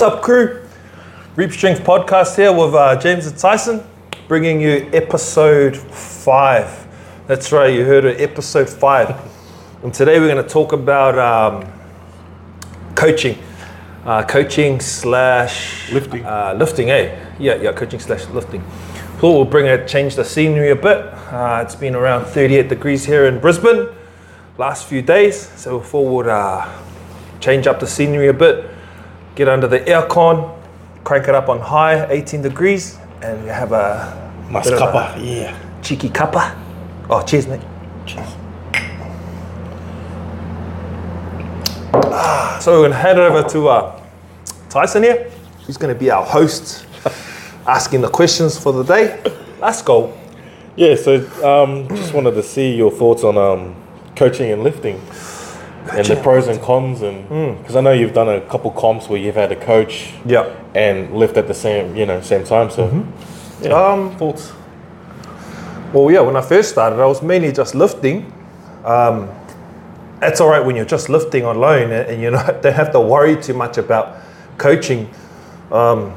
What's up, crew? Reap Strength podcast here with uh, James and Tyson, bringing you episode five. That's right, you heard it, episode five. And today we're going to talk about um, coaching, uh, coaching slash Lifting. uh, lifting, eh? Yeah, yeah, coaching slash lifting. Thought we'll bring it, change the scenery a bit. Uh, it's been around 38 degrees here in Brisbane last few days, so we thought we'd uh, change up the scenery a bit, get under the aircon, crank it up on high, 18 degrees, and have a Mas bit of a yeah. cheeky cuppa. Oh, cheers, mate. Cheers. So we're gonna head over to uh, Tyson here. He's gonna be our host, asking the questions for the day. Let's go. Yeah, so um, just wanted to see your thoughts on um, coaching and lifting and the pros and cons and because I know you've done a couple comps where you've had a coach Yeah. and lift at the same you know same time so yeah, Um, thoughts Well, yeah, when I first started, I was mainly just lifting. Um, it's all right when you're just lifting alone and, and you know, don't have to worry too much about coaching. Um,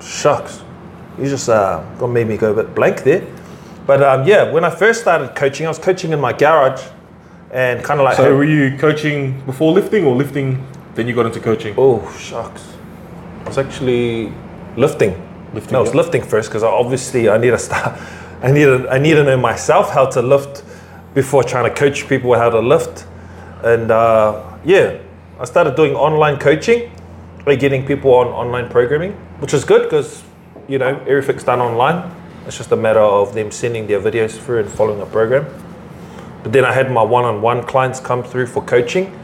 shucks, you just uh, made me go a bit blank there. But um, yeah, when I first started coaching, I was coaching in my garage and kind of like. so were you coaching before lifting or lifting then you got into coaching Oh shucks! I was actually lifting. Lifting, No, I was lifting first because obviously I need to start. I need to, I need to know myself how to lift before trying to coach people how to lift. And uh, yeah, I started doing online coaching, like getting people on online programming, which is good because you know everything's done online. It's just a matter of them sending their videos through and following a program. But then I had my one-on-one clients come through for coaching.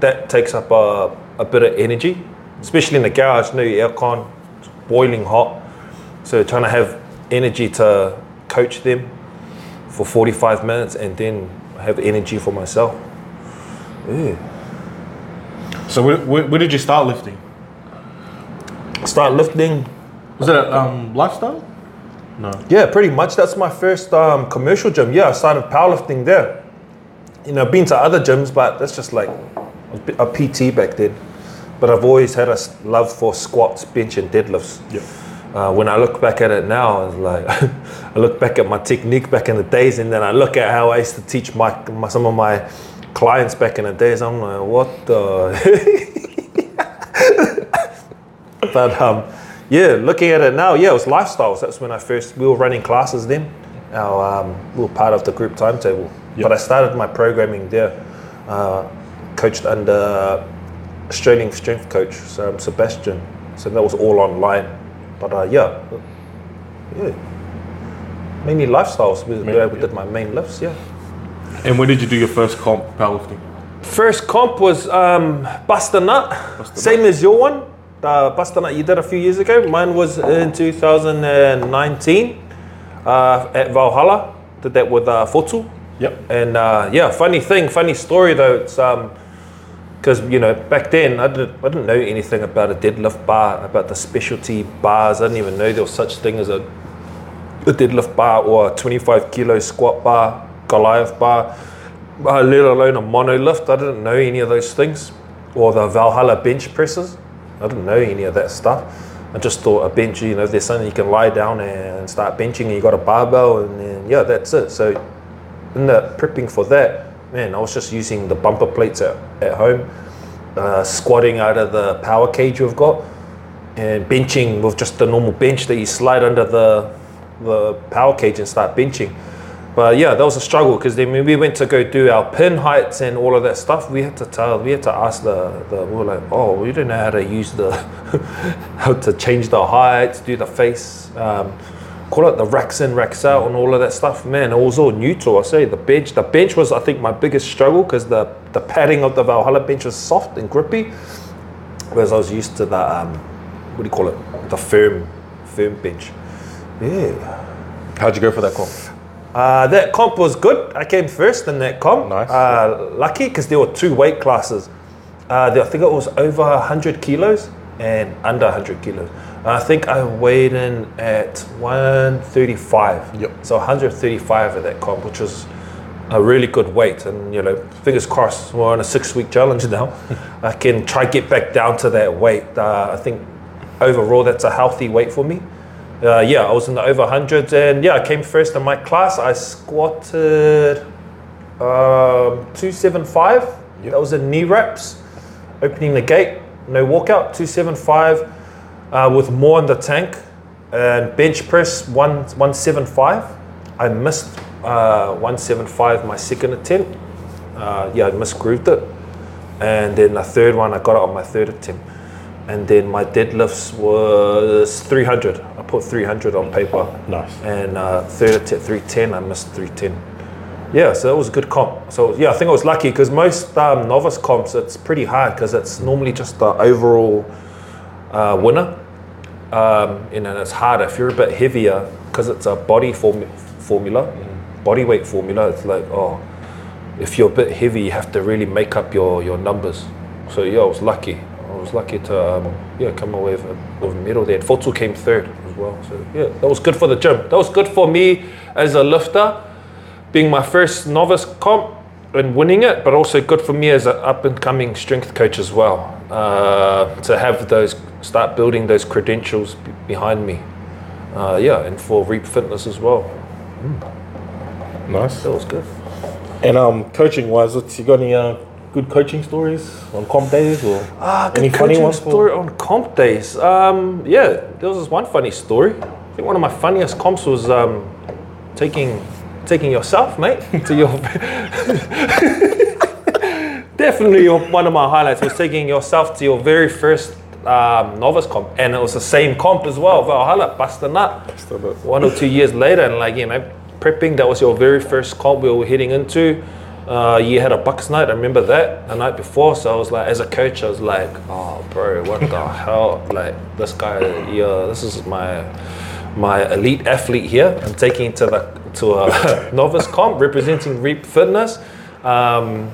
That takes up a, a bit of energy, especially in the garage. No aircon, it's boiling hot. So trying to have energy to coach them for 45 minutes and then have energy for myself. Yeah. so where, where, where did you start lifting Start lifting. was it a um, lifestyle no Yeah, pretty much. That's my first um, commercial gym. Yeah, I started powerlifting there. You know, been to other gyms, but that's just like a PT back then. But I've always had a love for squats, bench, and deadlifts. yeah Uh, when I look back at it now, it's like I look back at my technique back in the days, and then I look at how I used to teach my, my some of my clients back in the days. I'm like, what the? but um, yeah, looking at it now, yeah, it was lifestyles. That's when I first we were running classes then. Our, um, we were part of the group timetable, Yep. but I started my programming there. Uh, coached under Australian strength coach, so, um, Sebastian. So that was all online. But uh, yeah, yeah, mainly lifestyles. We, Mainly, we did my main lifts. Yeah. and when did you do your first comp powerlifting First comp was um, Bust a Nut, same as your one. Uh, Bust a Nut you did a few years ago. Mine was in 2019 uh, at Valhalla. Did that with uh, Fotu. Yep And uh, yeah, funny thing, funny story though. It's because you know back then I didn't I didn't know anything about a deadlift bar, about the specialty bars. I didn't even know there was such thing as a, a deadlift bar or a 25 kilo squat bar, Goliath bar, uh, let alone a monolift. I didn't know any of those things, or the Valhalla bench presses. I didn't know any of that stuff. I just thought a bench, you know, there's something you can lie down and start benching, and you got a barbell, and then yeah, that's it. So in the prepping for that, man, I was just using the bumper plates at, at home, uh, squatting out of the power cage we've got, and benching with just the normal bench that you slide under the the power cage and start benching. But yeah, that was a struggle because then when we went to go do our pin heights and all of that stuff, we had to tell, we had to ask the, the we were like, oh, we don't know how to use the, how to change the heights, do the face, um, call it the racks in, racks out, and all of that stuff. Man, it was all to us. Eh? The bench, the bench was, I think, my biggest struggle because the the padding of the Valhalla bench was soft and grippy, whereas I was used to the um, what do you call it, the firm, firm bench. Yeah. how'd you go for that comp Uh, that comp was good. I came first in that comp. Nice. Uh, lucky because there were two weight classes. Uh, I think it was over 100 kilos and under 100 kilos. I think I weighed in at 135. Yep. So 135 at that comp, which was a really good weight. And you know, fingers crossed, we're on a six-week challenge now. I can try get back down to that weight. Uh, I think overall that's a healthy weight for me. Uh, yeah, I was in the over hundreds, and yeah, I came first in my class. I squatted um, two seven five. That was in knee wraps, opening the gate, no walkout, two seven five, uh, with more in the tank, and bench press one, 175. I missed uh, one seven five my second attempt. Uh, yeah, I misgrooved it, and then the third one I got it on my third attempt and then my deadlifts was 300. I put 300 on paper. Nice. And uh, third attempt 310, I missed 310. Yeah, so that was a good comp. So yeah, I think I was lucky because most um, novice comps it's pretty hard because it's normally just the overall uh, winner. Um, know, it's harder if you're a bit heavier because it's a body form- formula, body weight formula. It's like oh, if you're a bit heavy, you have to really make up your your numbers. So yeah, I was lucky. I was lucky to um, yeah come away with a, with a medal there. Fotu came third as well. So yeah, that was good for the gym. That was good for me as a lifter, being my first novice comp and winning it, but also good for me as an up and coming strength coach as well. Uh, to have those start building those credentials b- behind me. Uh, yeah, and for Reap Fitness as well. Nice. That was good. And um, coaching wise, what's you got any uh, good coaching stories on comp days or Ah, any funny ones? for- story on comp days. Um, yeah, there was this one funny story. I think one of my funniest comps was um, taking taking yourself, mate, to your. Definitely, your, one of my highlights was taking yourself to your very first um, novice comp, and it was the same comp as well. Valhalla, bust a nut Still a- one or two years later, and like you know, prepping. That was your very first comp we were heading into. Uh, you had a Bucks night. I remember that the night before. So I was like, as a coach, I was like, oh, bro, what the hell? Like this guy, yeah, this is my my elite athlete here. I'm taking to the to a novice comp representing Reap Fitness. Um,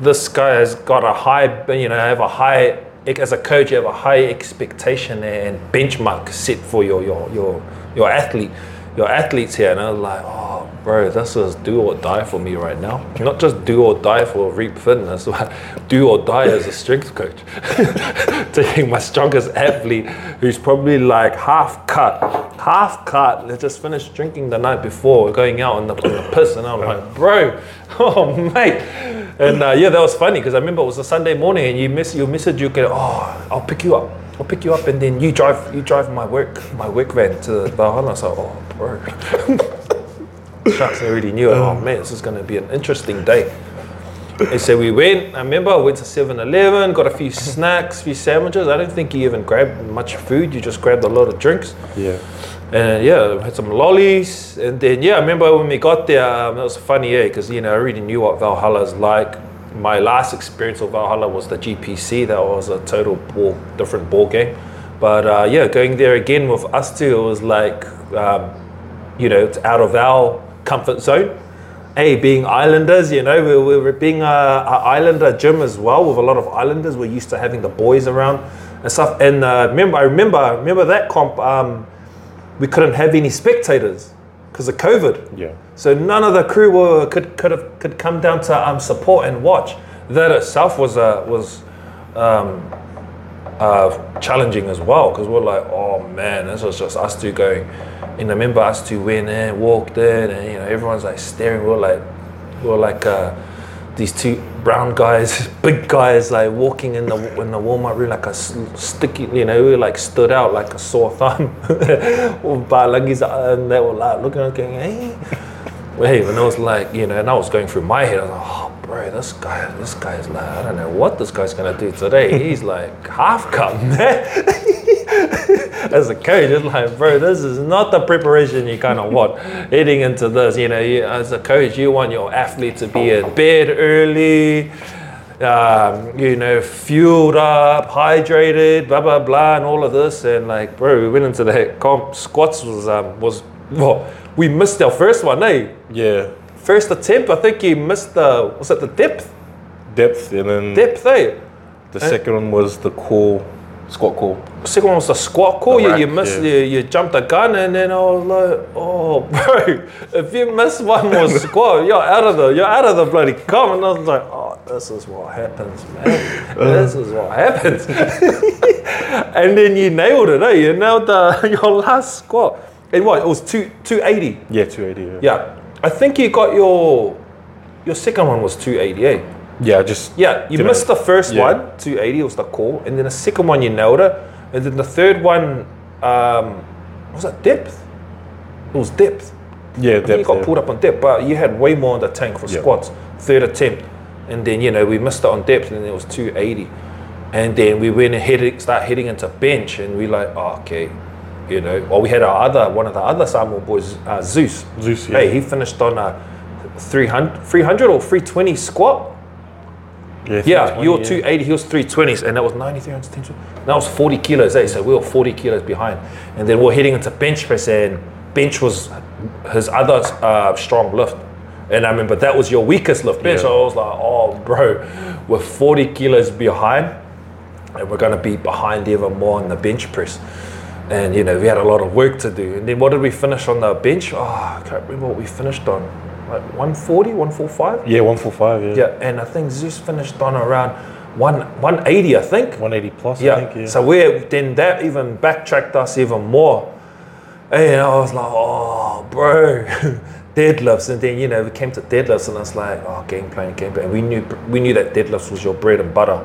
this guy has got a high, you know, have a high as a coach, you have a high expectation and benchmark set for your your your your athlete, your athletes here. And I was like, oh, bro, this is do or die for me right now. Not just do or die for Reap Fitness, but do or die as a strength coach. Taking my strongest athlete, who's probably like half cut, half cut. They just finished drinking the night before, going out on the, the piss, and I'm like, bro, oh mate. And uh, yeah, that was funny because I remember it was a Sunday morning, and you miss your message. You go, oh, I'll pick you up. I'll pick you up, and then you drive. You drive my work, my work van to Valhalla. So, oh, bro. Shucks, I already knew it. Oh man, this is going to be an interesting day. And so we went. I remember I went to 7-Eleven, got a few snacks, a few sandwiches. I don't think you even grabbed much food. You just grabbed a lot of drinks. Yeah. And yeah, had some lollies. And then, yeah, I remember when we got there, um, it was funny, yeah, because, you know, I already knew what Valhalla's like. My last experience of Valhalla was the GPC. That was a total ball, different ball game. But uh, yeah, going there again with us two, it was like, um, you know, it's out of our comfort zone. Hey, being islanders, you know, we, we were being a, a islander gym as well with a lot of islanders. We're used to having the boys around and stuff. And uh, remember, I remember, remember that comp. Um, we couldn't have any spectators because of COVID. Yeah. So none of the crew were, could could have could come down to um, support and watch. That itself was uh, was um, uh, challenging as well because we're like, oh man, this was just us two going. And I remember us two went in, walked in, and you know everyone's like staring. We're like, we're like uh, these two brown guys, big guys, like walking in the in the warm up room like a sticky, you know, we like stood out like a sore thumb. And they were like looking, looking, hey. Hey, and I was like, you know, and I was going through my head. I was like, oh, bro, this guy, this guy's like, I don't know what this guy's gonna do today. He's like half cut, man. As a coach, it's like, bro, this is not the preparation you kind of want heading into this. You know, you, as a coach, you want your athlete to be in bed early, um, you know, fueled up, hydrated, blah blah blah, and all of this. And like, bro, we went into the comp. Squats was um, was well, we missed our first one, eh? Yeah. First attempt, I think you missed the was it the depth? Depth and then Depth, eh? the second one was the core Squat call. Second one was the squat call. The You, rack, you missed, yeah. you, you jumped the gun, and then I was like, oh, bro, if you miss one more squat, you're out of the, you're out of the bloody comp. And I was like, oh, this is what happens, man. this is what happens. and then you nailed it, eh? You nailed the, your last squat. And what? It was two, 280. Yeah, 280. Yeah. Yeah. I think you got your, your second one was 288. Yeah, just. Yeah, you missed the first yeah. one, 280 was the call, and then the second one you nailed it, and then the third one, um, was that depth? It was depth. Yeah, I think you got yeah. pulled up on depth, but you had way more on the tank for Yeah. squats. Third attempt, and then you know we missed it on depth, and it was 280, and then we went and headed, start heading into bench, and we like, oh, okay, you know. Well, we had our other one of the other Samoa boys, uh, Zeus. Zeus, yeah. Hey, he finished on a 300, 300 or 320 squat. Yeah, Yeah, you were 320, 280, he was 320s, and that was 93 on tension. That was 40 kilos, eh? So we were 40 kilos behind. And then we're heading into bench press, and bench was his other uh, strong lift. And I remember that was your weakest lift bench. Yeah. So I was like, oh, bro, we're 40 kilos behind, and we're going to be behind even more on the bench press. And, you know, we had a lot of work to do. And then what did we finish on the bench? Oh, I can't remember what we finished on. Like 140, 145? Yeah, 145. Yeah. Yeah, and I think Zeus finished on around one 180, I think. 180 plus, Yeah. I think. Yeah. So we then that even backtracked us even more. And I was like, oh, bro, deadlifts. And then you know we came to deadlifts, and I was like, oh, game plan, game plan. We knew we knew that deadlifts was your bread and butter.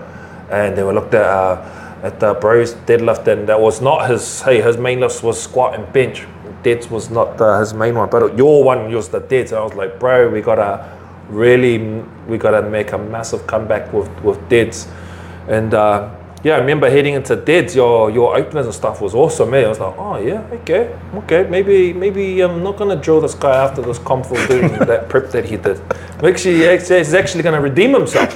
And then we looked at uh, at the bro's deadlift, and that was not his. Hey, his main lifts was squat and bench. Deads was not uh, his main one, but your one was the deads. I was like, bro, we gotta really, we gotta make a massive comeback with with deads. And uh, yeah, I remember heading into deads, your your openers and stuff was awesome. Eh? I was like, oh yeah, okay, okay, maybe maybe I'm not gonna drill this guy after this comp for doing that prep that he did. Actually, he's actually gonna redeem himself.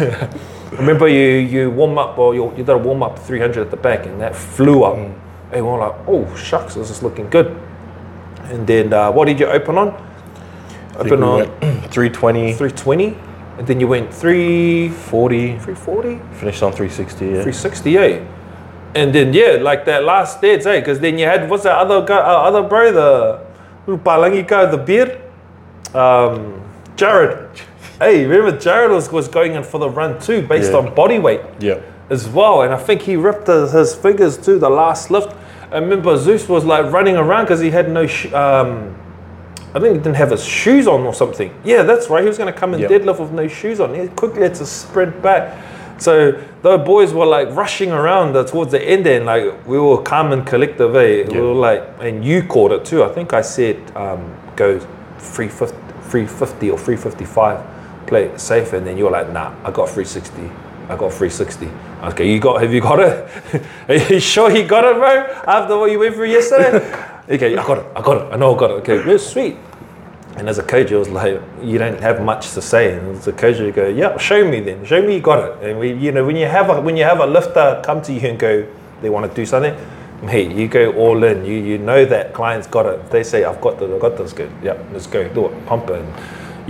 Remember you you warm up or you, you did a warm up 300 at the back and that flew up. And we were like, oh shucks, this is looking good. And then uh, what did you open on? Open on 320, 320, and then you went 340. 340? finished on 360. Yeah. 368. And then yeah, like that last stage, eh? Because then you had what's that other guy, uh, other bro, the little Palangi guy, the beard, um, Jared. hey, remember Jared was, was going in for the run too, based Yeah. on body weight Yeah. as well, and I think he ripped his, his figures too. The last lift, I remember Zeus was like running around because he had no. Sh- um, I think he didn't have his shoes on or something. Yeah, that's right. He was going to come and Yep. deadlift with no shoes on. He quickly had to sprint back. So the boys were like rushing around uh, towards the end, and like we were calm and collective. Eh? We were like, and you caught it too. I think I said um, go 350, 350 or 355, play it safe, and then you were like, nah, I got 360. I got 360. Okay, you got? Have you got it? Are you sure you got it, bro? After what you went through yesterday? okay, I got it. I got it. I know I got it. Okay, good, sweet. And as a coach, it was like you don't have much to say. And as a coach, you go, "Yeah, show me then. Show me you got it." And we, you know, when you have a when you have a lifter come to you and go, they want to do something, hey, you go all in. You you know that client's got it. They say, "I've got this. I've got this." Good. Yeah, let's go. Do it. Pump it. And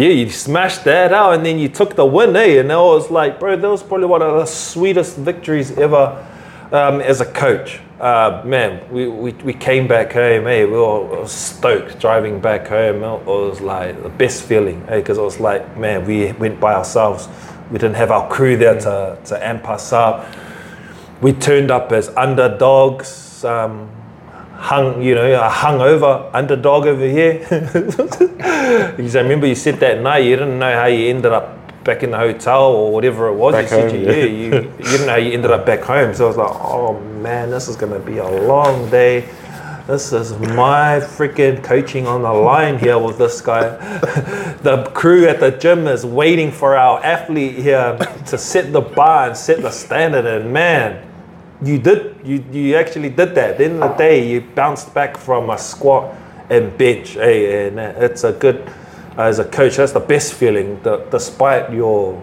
yeah, you smashed that out, and then you took the win, eh? And that was like, bro, that was probably one of the sweetest victories ever um, as a coach. Uh, man, we, we, we came back home, hey, we were, we were stoked driving back home. It was like the best feeling, hey, because it was like, man, we went by ourselves. We didn't have our crew there to, to amp us up. We turned up as underdogs, um, hung, you know, a hungover underdog over here. because I remember you said that night you didn't know how you ended up back in the hotel or whatever it was. Back you said home, you, yeah. yeah, you, you didn't know how you ended up back home. So I was like, oh man, this is going to be a long day. This is my freaking coaching on the line here with this guy. the crew at the gym is waiting for our athlete here to set the bar and set the standard. And man, you did you you actually did that. At the end of the day, you bounced back from a squat and bench. Hey, and it's a good uh, as a coach. That's the best feeling. The, despite your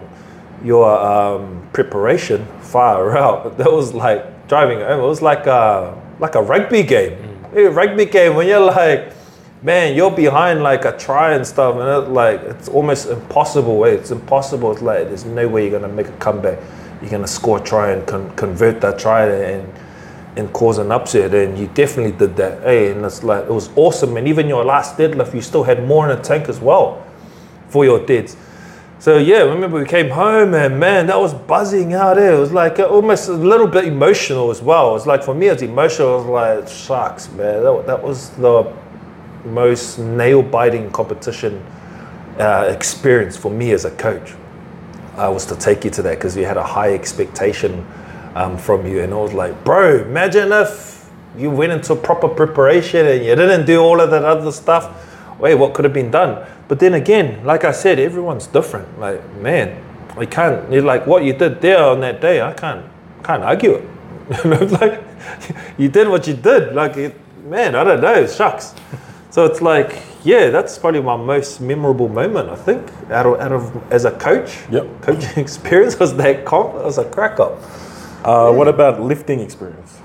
your um, preparation far out, that was like driving home. It was like a like a rugby game. Hey, rugby game when you're like. Man, you're behind like a try and stuff, and it, like it's almost impossible. Way it's impossible. It's like there's no way you're gonna make a comeback you're gonna score a try and con- convert that try and and cause an upset. And you definitely did that. Hey, and it's like it was awesome. And even your last deadlift, you still had more in the tank as well for your deads. So yeah, remember we came home and man, that was buzzing out there. It was like uh, almost a little bit emotional as well. It was like for me, it's emotional. I was like, shucks, man, that, that was the most nail-biting competition uh, experience for me as a coach. I was to take you to that because we had a high expectation um, from you, and I was like, bro, imagine if you went into proper preparation and you didn't do all of that other stuff. Wait, what could have been done? But then again, like I said, everyone's different. Like, man, I can't. You're like what you did there on that day. I can't, can't argue it. Like you did what you did. Like, it, man, I don't know. Shucks. So it's like, yeah, that's probably my most memorable moment. I think out of, out of as a coach, Yep. coaching experience was that comp. It was a crack up. Uh, What about lifting experience?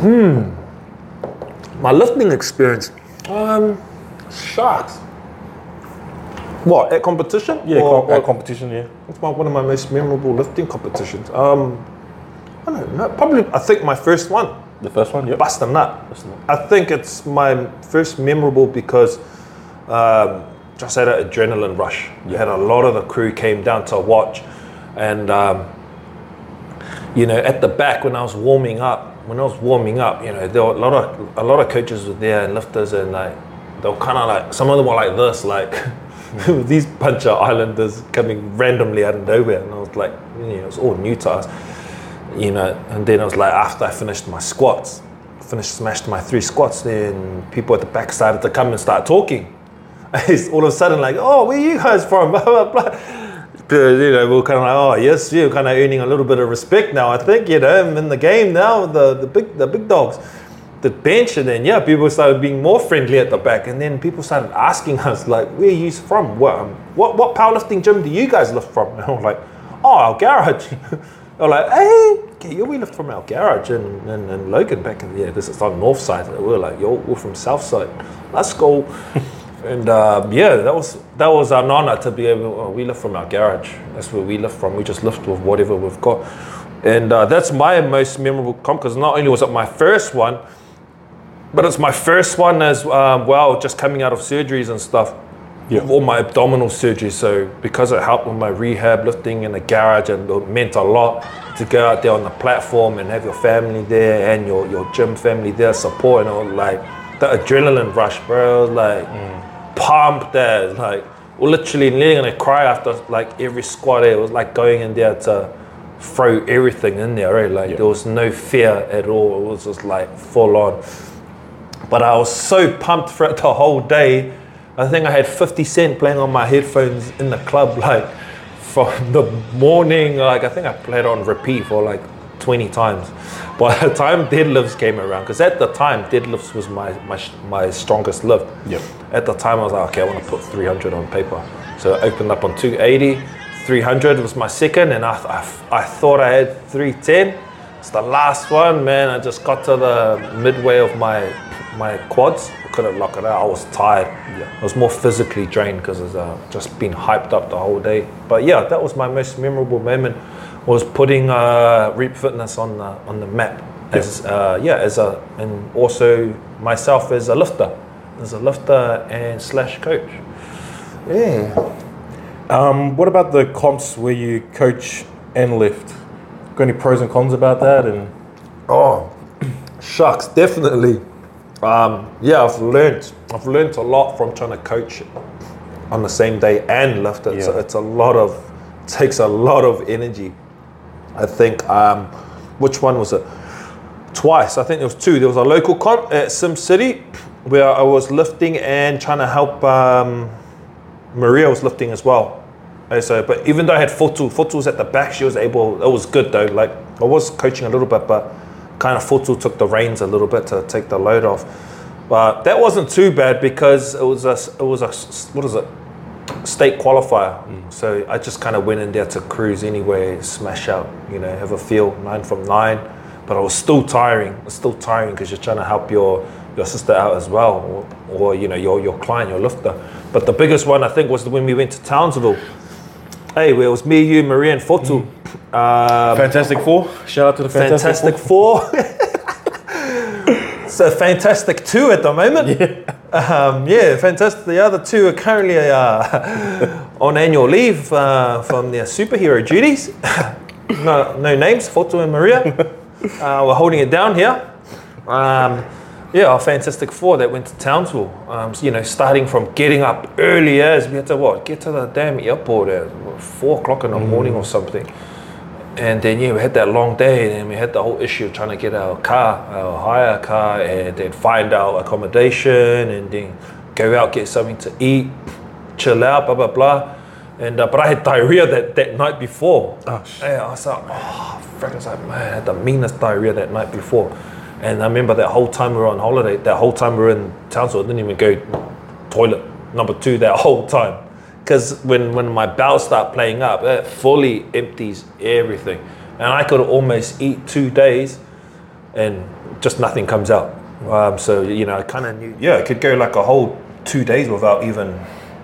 Hmm. My lifting experience, um, shucks. What at competition? Yeah, Or- com- or- at competition. Yeah. It's my, one of my most memorable lifting competitions. Um, I don't know. Probably, I think my first one, The first one. A Nut. Bust a Nut. I think it's my first memorable because um, just had an adrenaline rush. You had a lot of the crew came down to watch, and um, you know, at the back when I was warming up, when I was warming up, you know, there were a lot of a lot of coaches were there and lifters, and like they were kind of like some of them were like this, like these bunch of islanders coming randomly out of nowhere, and I was like, you know, it was all new to us, you know. And then I was like, after I finished my squats, finished smashed my three squats, then people at the back started to come and start talking. It's all of a sudden like, oh, where you guys from? Blah blah blah. But, you know, we are kind of like, oh yes, you're kind of earning a little bit of respect now. I think you know, I'm in the game now. The the big the big dogs, the bench, and then yeah, people started being more friendly at the back, and then people started asking us like, where are you from? What um, what what powerlifting gym do you guys lift from? And I was like, oh, our garage. They're like, hey, okay, yeah, we lift from our garage in, in, in Logan back in the yeah, this is on north side. We We're like, yo, we're from south side. Let's go. And um, yeah, that was that was an honor to be able. Oh, we live from our garage. That's where we live from. We just lift with whatever we've got, and uh, that's my most memorable comp. Because not only was it my first one, but it's my first one as um, well. Just coming out of surgeries and stuff. Yeah. All my abdominal surgery. So because it helped with my rehab, lifting in the garage, and it meant a lot to go out there on the platform and have your family there and your your gym family there supporting. Or like the adrenaline rush, bro. Like mm. pumped as like literally nearly gonna cry after like every squat. It was like going in there to throw everything in there. Right? Like Yeah. there was no fear at all. It was just like full on. But I was so pumped throughout the whole day. I think I had 50 Cent playing on my headphones in the club, like from the morning. Like I think I played on repeat for like 20 times. By the time deadlifts came around, because at the time deadlifts was my, my my strongest lift. Yep. At the time I was like, okay, I want to put 300 on paper. So I opened up on 280. 300 was my second, and I, I, I thought I had 310. It's the last one, man. I just got to the midway of my my quads. I couldn't lock it out. I was tired. Yeah. I was more physically drained because I've uh, just been hyped up the whole day. But yeah, that was my most memorable moment. Was putting uh, Reap Fitness on the on the map as uh, yeah as a and also myself as a lifter, as a lifter and slash coach. Yeah. Um, what about the comps where you coach and lift? Got any pros and cons about that? And Oh, shucks, definitely. Um, yeah, I've learned. I've learned a lot from trying to coach on the same day and lift. It's, Yeah. it's a lot of takes a lot of energy. I think. Um, which one was it? Twice. I think there was two. There was a local comp at Sim City where I was lifting and trying to help. Um, Maria was lifting as well. So, but even though I had Fotu, Fotu was at the back, she was able, it was good though. Like, I was coaching a little bit, but kind of Fotu took the reins a little bit to take the load off. But that wasn't too bad because it was a, it was a, what is it? State qualifier. Mm. So I just kind of went in there to cruise anyway, smash out, you know, have a feel, nine from nine. But I was still tiring. It was still tiring because you're trying to help your your sister out as well, or, or you know your your client, your lifter. But the biggest one I think was when we went to Townsville. Hey, well, it was me, you, Maria, and Fotu. Um, Fantastic Four. Shout out to the Fantastic, Fantastic Four. so Fantastic Two at the moment. Yeah. Um, yeah, fantastic. The other two are currently uh, on annual leave uh, from their superhero duties. no, no names, Fotu and Maria. Uh, we're holding it down here. Um, yeah, our Fantastic Four that went to Townsville. Um, you know, starting from getting up early as we had to what get to the damn airport at what, four o'clock in the morning or something. And then yeah, we had that long day, and then we had the whole issue of trying to get our car, our hire car, and then find our accommodation, and then go out get something to eat, chill out, blah blah blah. And uh, but I had diarrhea that, that night before. Oh, shit. Yeah, I was like, oh, frick, I was like, man, I had the meanest diarrhea that night before. And I remember that whole time we were on holiday, that whole time we were in Townsville, I didn't even go toilet number two that whole time. Because when, when my bowels start playing up, it fully empties everything. And I could almost eat two days and just nothing comes out. Um, so, you know, I kind of knew, yeah, I could go like a whole two days without even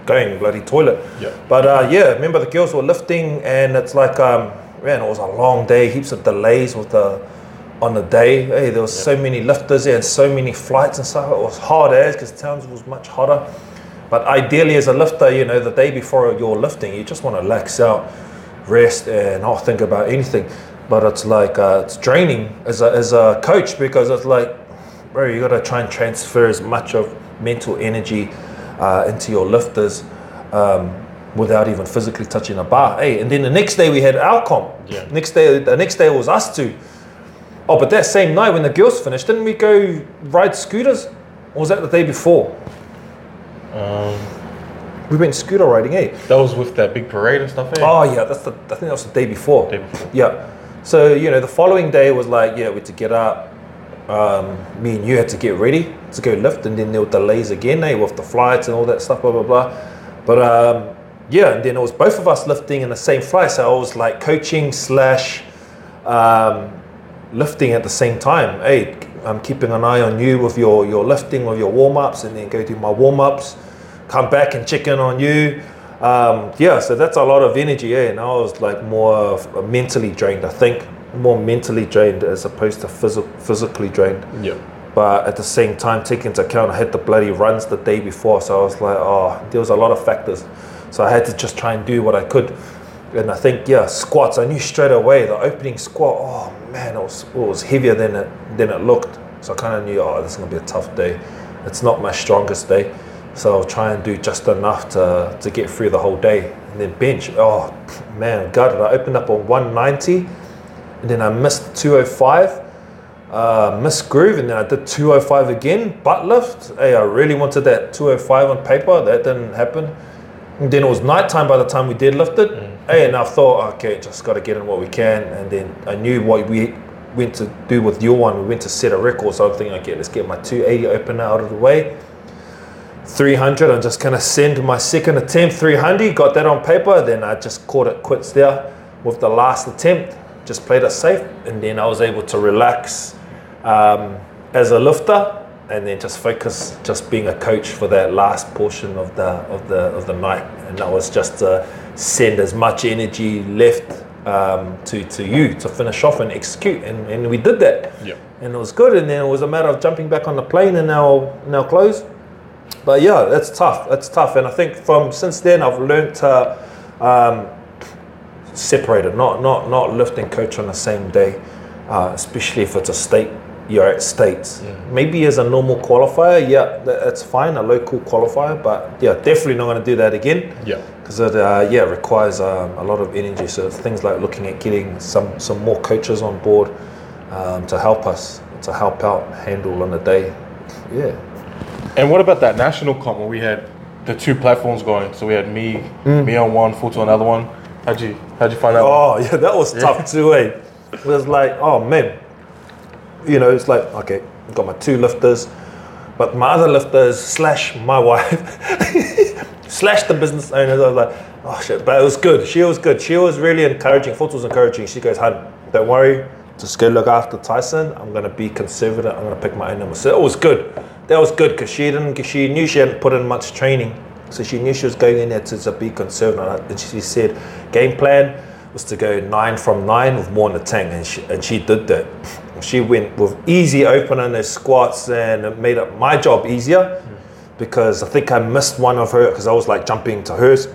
going bloody toilet. Yeah. But uh, yeah, remember the girls were lifting and it's like, um, man, it was a long day, heaps of delays with the, on the day. Hey, there was so many lifters there and so many flights and stuff. It was hard as because Townsville was much hotter. But ideally, as a lifter, you know, the day before you're lifting, you just want to relax out, rest, and not think about anything. But it's like uh, it's draining as a, as a coach because it's like, bro, you got to try and transfer as much of mental energy uh, into your lifters um, without even physically touching a bar. Hey, and then the next day we had our comp. Yeah. Next day, the next day was us two. Oh, but that same night when the girls finished, didn't we go ride scooters? Or was that the day before? Um, We went scooter riding, eh? that was with that big parade and stuff. Eh? Oh yeah, that's the. I think that was the day before. Day before. Yeah. So you know, the following day was like, yeah, we had to get up. Um, me and you had to get ready to go lift, and then there were delays again, eh, with the flights and all that stuff, blah blah blah. But um, yeah, and then it was both of us lifting in the same flight, so I was like coaching slash um, lifting at the same time. Hey, I'm keeping an eye on you with your your lifting, with your warm ups, and then go do my warm ups. Come back and check in on you. Um, yeah, so that's a lot of energy, eh? And I was like more mentally drained. I think more mentally drained as opposed to phys- physically drained. Yeah. But at the same time, taking into account I had the bloody runs the day before, so I was like, oh, there was a lot of factors. So I had to just try and do what I could. And I think, yeah, squats. I knew straight away the opening squat. Oh man, it was it was heavier than it than it looked. So I kind of knew, oh, this is gonna be a tough day. It's not my strongest day, so I'll try and do just enough to to get through the whole day. And then bench. Oh man, gutted. I opened up on 190, and then I missed 205 uh, missed groove and then I did 205 again, butt lift. Hey, I really wanted that 205 on paper. That didn't happen. And then it was nighttime by the time we it. Hey, and I thought, okay, just got to get in what we can. And then I knew what we went to do with your one. We went to set a record. So I'm thinking, okay, let's get my 280 opener out of the way. 300, I'm just going to send my second attempt 300. Got that on paper. Then I just caught it quits there with the last attempt. Just played it safe. And then I was able to relax um, as a lifter and then just focus just being a coach for that last portion of the of the of the night. And that was just to send as much energy left um, to to you to finish off and execute. And, and we did that. Yeah. and it was good. And then it was a matter of jumping back on the plane and now now close. But yeah that's tough. That's tough. And I think from since then I've learned to um, separate it. Not not not lift and coach on the same day uh, especially if it's a state you're at states maybe as a normal qualifier yeah that's fine a local qualifier but yeah definitely not going to do that again Yeah. because it uh, yeah requires um, a lot of energy so things like looking at getting some some more coaches on board um, to help us to help out handle on the day yeah And what about that national comp where we had the two platforms going? So we had me, me on one, Fotu on another one. How'd you how'd you find that? one? Oh yeah, that was tough too. Eh? It was like, oh man, you know, it's like okay, I've got my two lifters, but my other lifters slash my wife slash the business owners. I was like, oh shit, but it was good. She was good. She was really encouraging. Foot was encouraging. She goes, "Hun, don't worry, just go look after Tyson. I'm gonna be conservative. I'm gonna pick my own number." So it was good. That was good because she didn't. She knew she hadn't put in much training So she knew she was going in there to, to be conservative. And she said, game plan was to go nine from nine with more in the tank. And she, and she did that. She went with easy in the squats and it made it my job easier because I think I missed one of her because I was like jumping to hers.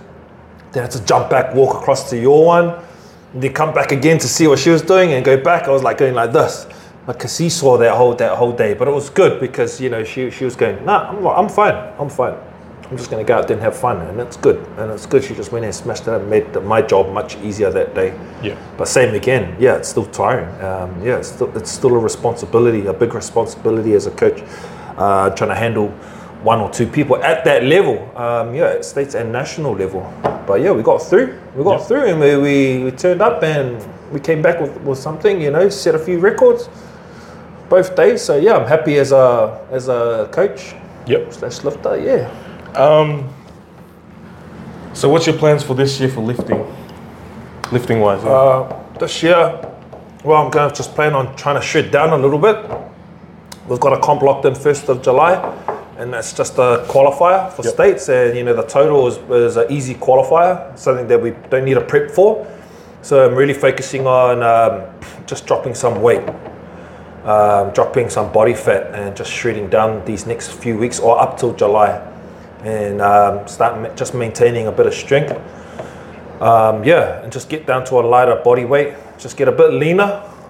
Then I had to jump back, walk across to your one, and then come back again to see what she was doing and go back. I was like going like this. Like a seesaw that whole that whole day, but it was good because you know she she was going, nah, I'm, I'm fine, I'm fine. I'm just gonna go out there and have fun, and it's good, and it's good. She just went and smashed it and made the, my job much easier that day. Yeah. But same again, yeah, it's still tiring. Um, yeah, it's still, it's still a responsibility, a big responsibility as a coach, uh, trying to handle one or two people at that level. Um, yeah, at states and national level. But yeah, we got through. We got Yeah. through, and we, we, we turned up, and we came back with, with something. You know, set a few records both days. So yeah, I'm happy as a as a coach Yep. slash lifter. Yeah. Um, so what's your plans for this year for lifting? Lifting wise, yeah. Uh, this year, well, I'm going to just plan on trying to shred down a little bit. We've got a comp locked in 1st of July, and that's just a qualifier for Yep. states. And, you know, the total is, is an easy qualifier, something that we don't need a prep for. So I'm really focusing on um, just dropping some weight, um, dropping some body fat, and just shredding down these next few weeks or up till July. And um, start ma- just maintaining a bit of strength. Um, yeah, and just get down to a lighter body weight. Just get a bit leaner.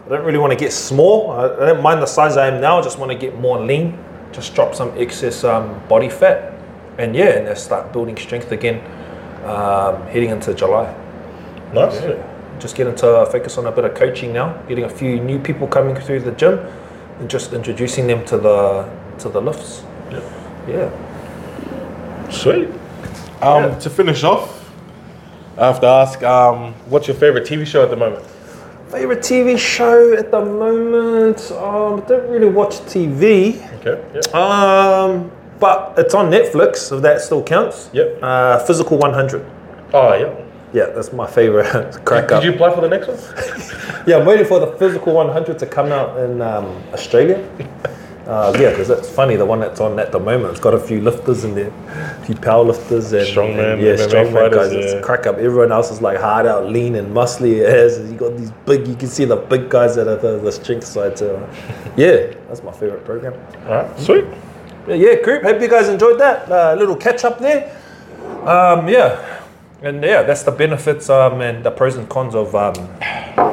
I don't really want to get small. I, I don't mind the size I am now. I just want to get more lean. Just drop some excess um, body fat, and yeah, and then start building strength again. Um, heading into July. nice. Just get into focus on a bit of coaching now. Getting a few new people coming through the gym, and just introducing them to the to the lifts. Yeah. Yeah. Sweet. Um, Yeah. To finish off, I have to ask, um, what's your favorite TV show at the moment? Favorite TV show at the moment? Um, I don't really watch TV. Okay. Yeah. Um, but it's on Netflix, if that still counts. Yep. Uh, Physical 100. Oh yeah. Yeah, that's my favorite crack Did up. Did you apply for the next one? Yeah, I'm waiting for the Physical 100 to come out in um, Australia. Uh, yeah, because that's funny. The one that's on at the moment, it's got a few lifters in there, a few power lifters and Strongman, and, yeah, MMA strongman fighters, guys. Yeah. a crack up. Everyone else is like hard out, lean and muscly. As you got these big, you can see the big guys that are the, the strength side. So, yeah, that's my favorite program. All right. Sweet. Yeah, yeah, group. Hope you guys enjoyed that. Uh, little catch up there. Um, yeah, and yeah, that's the benefits um, and the pros and cons of um,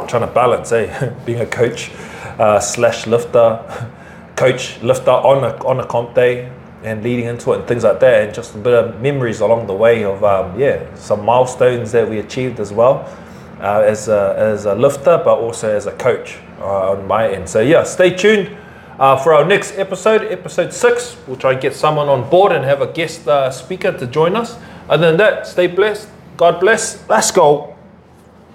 trying to balance, eh? Being a coach uh, slash lifter, coach lifter on a on a comp day and leading into it and things like that, and just a bit of memories along the way of um, yeah some milestones that we achieved as well. Uh, as, a, as a lifter, but also as a coach uh, on my end. So, yeah, stay tuned uh, for our next episode, episode six. We'll try and get someone on board and have a guest uh, speaker to join us. Other than that, stay blessed. God bless. Let's go.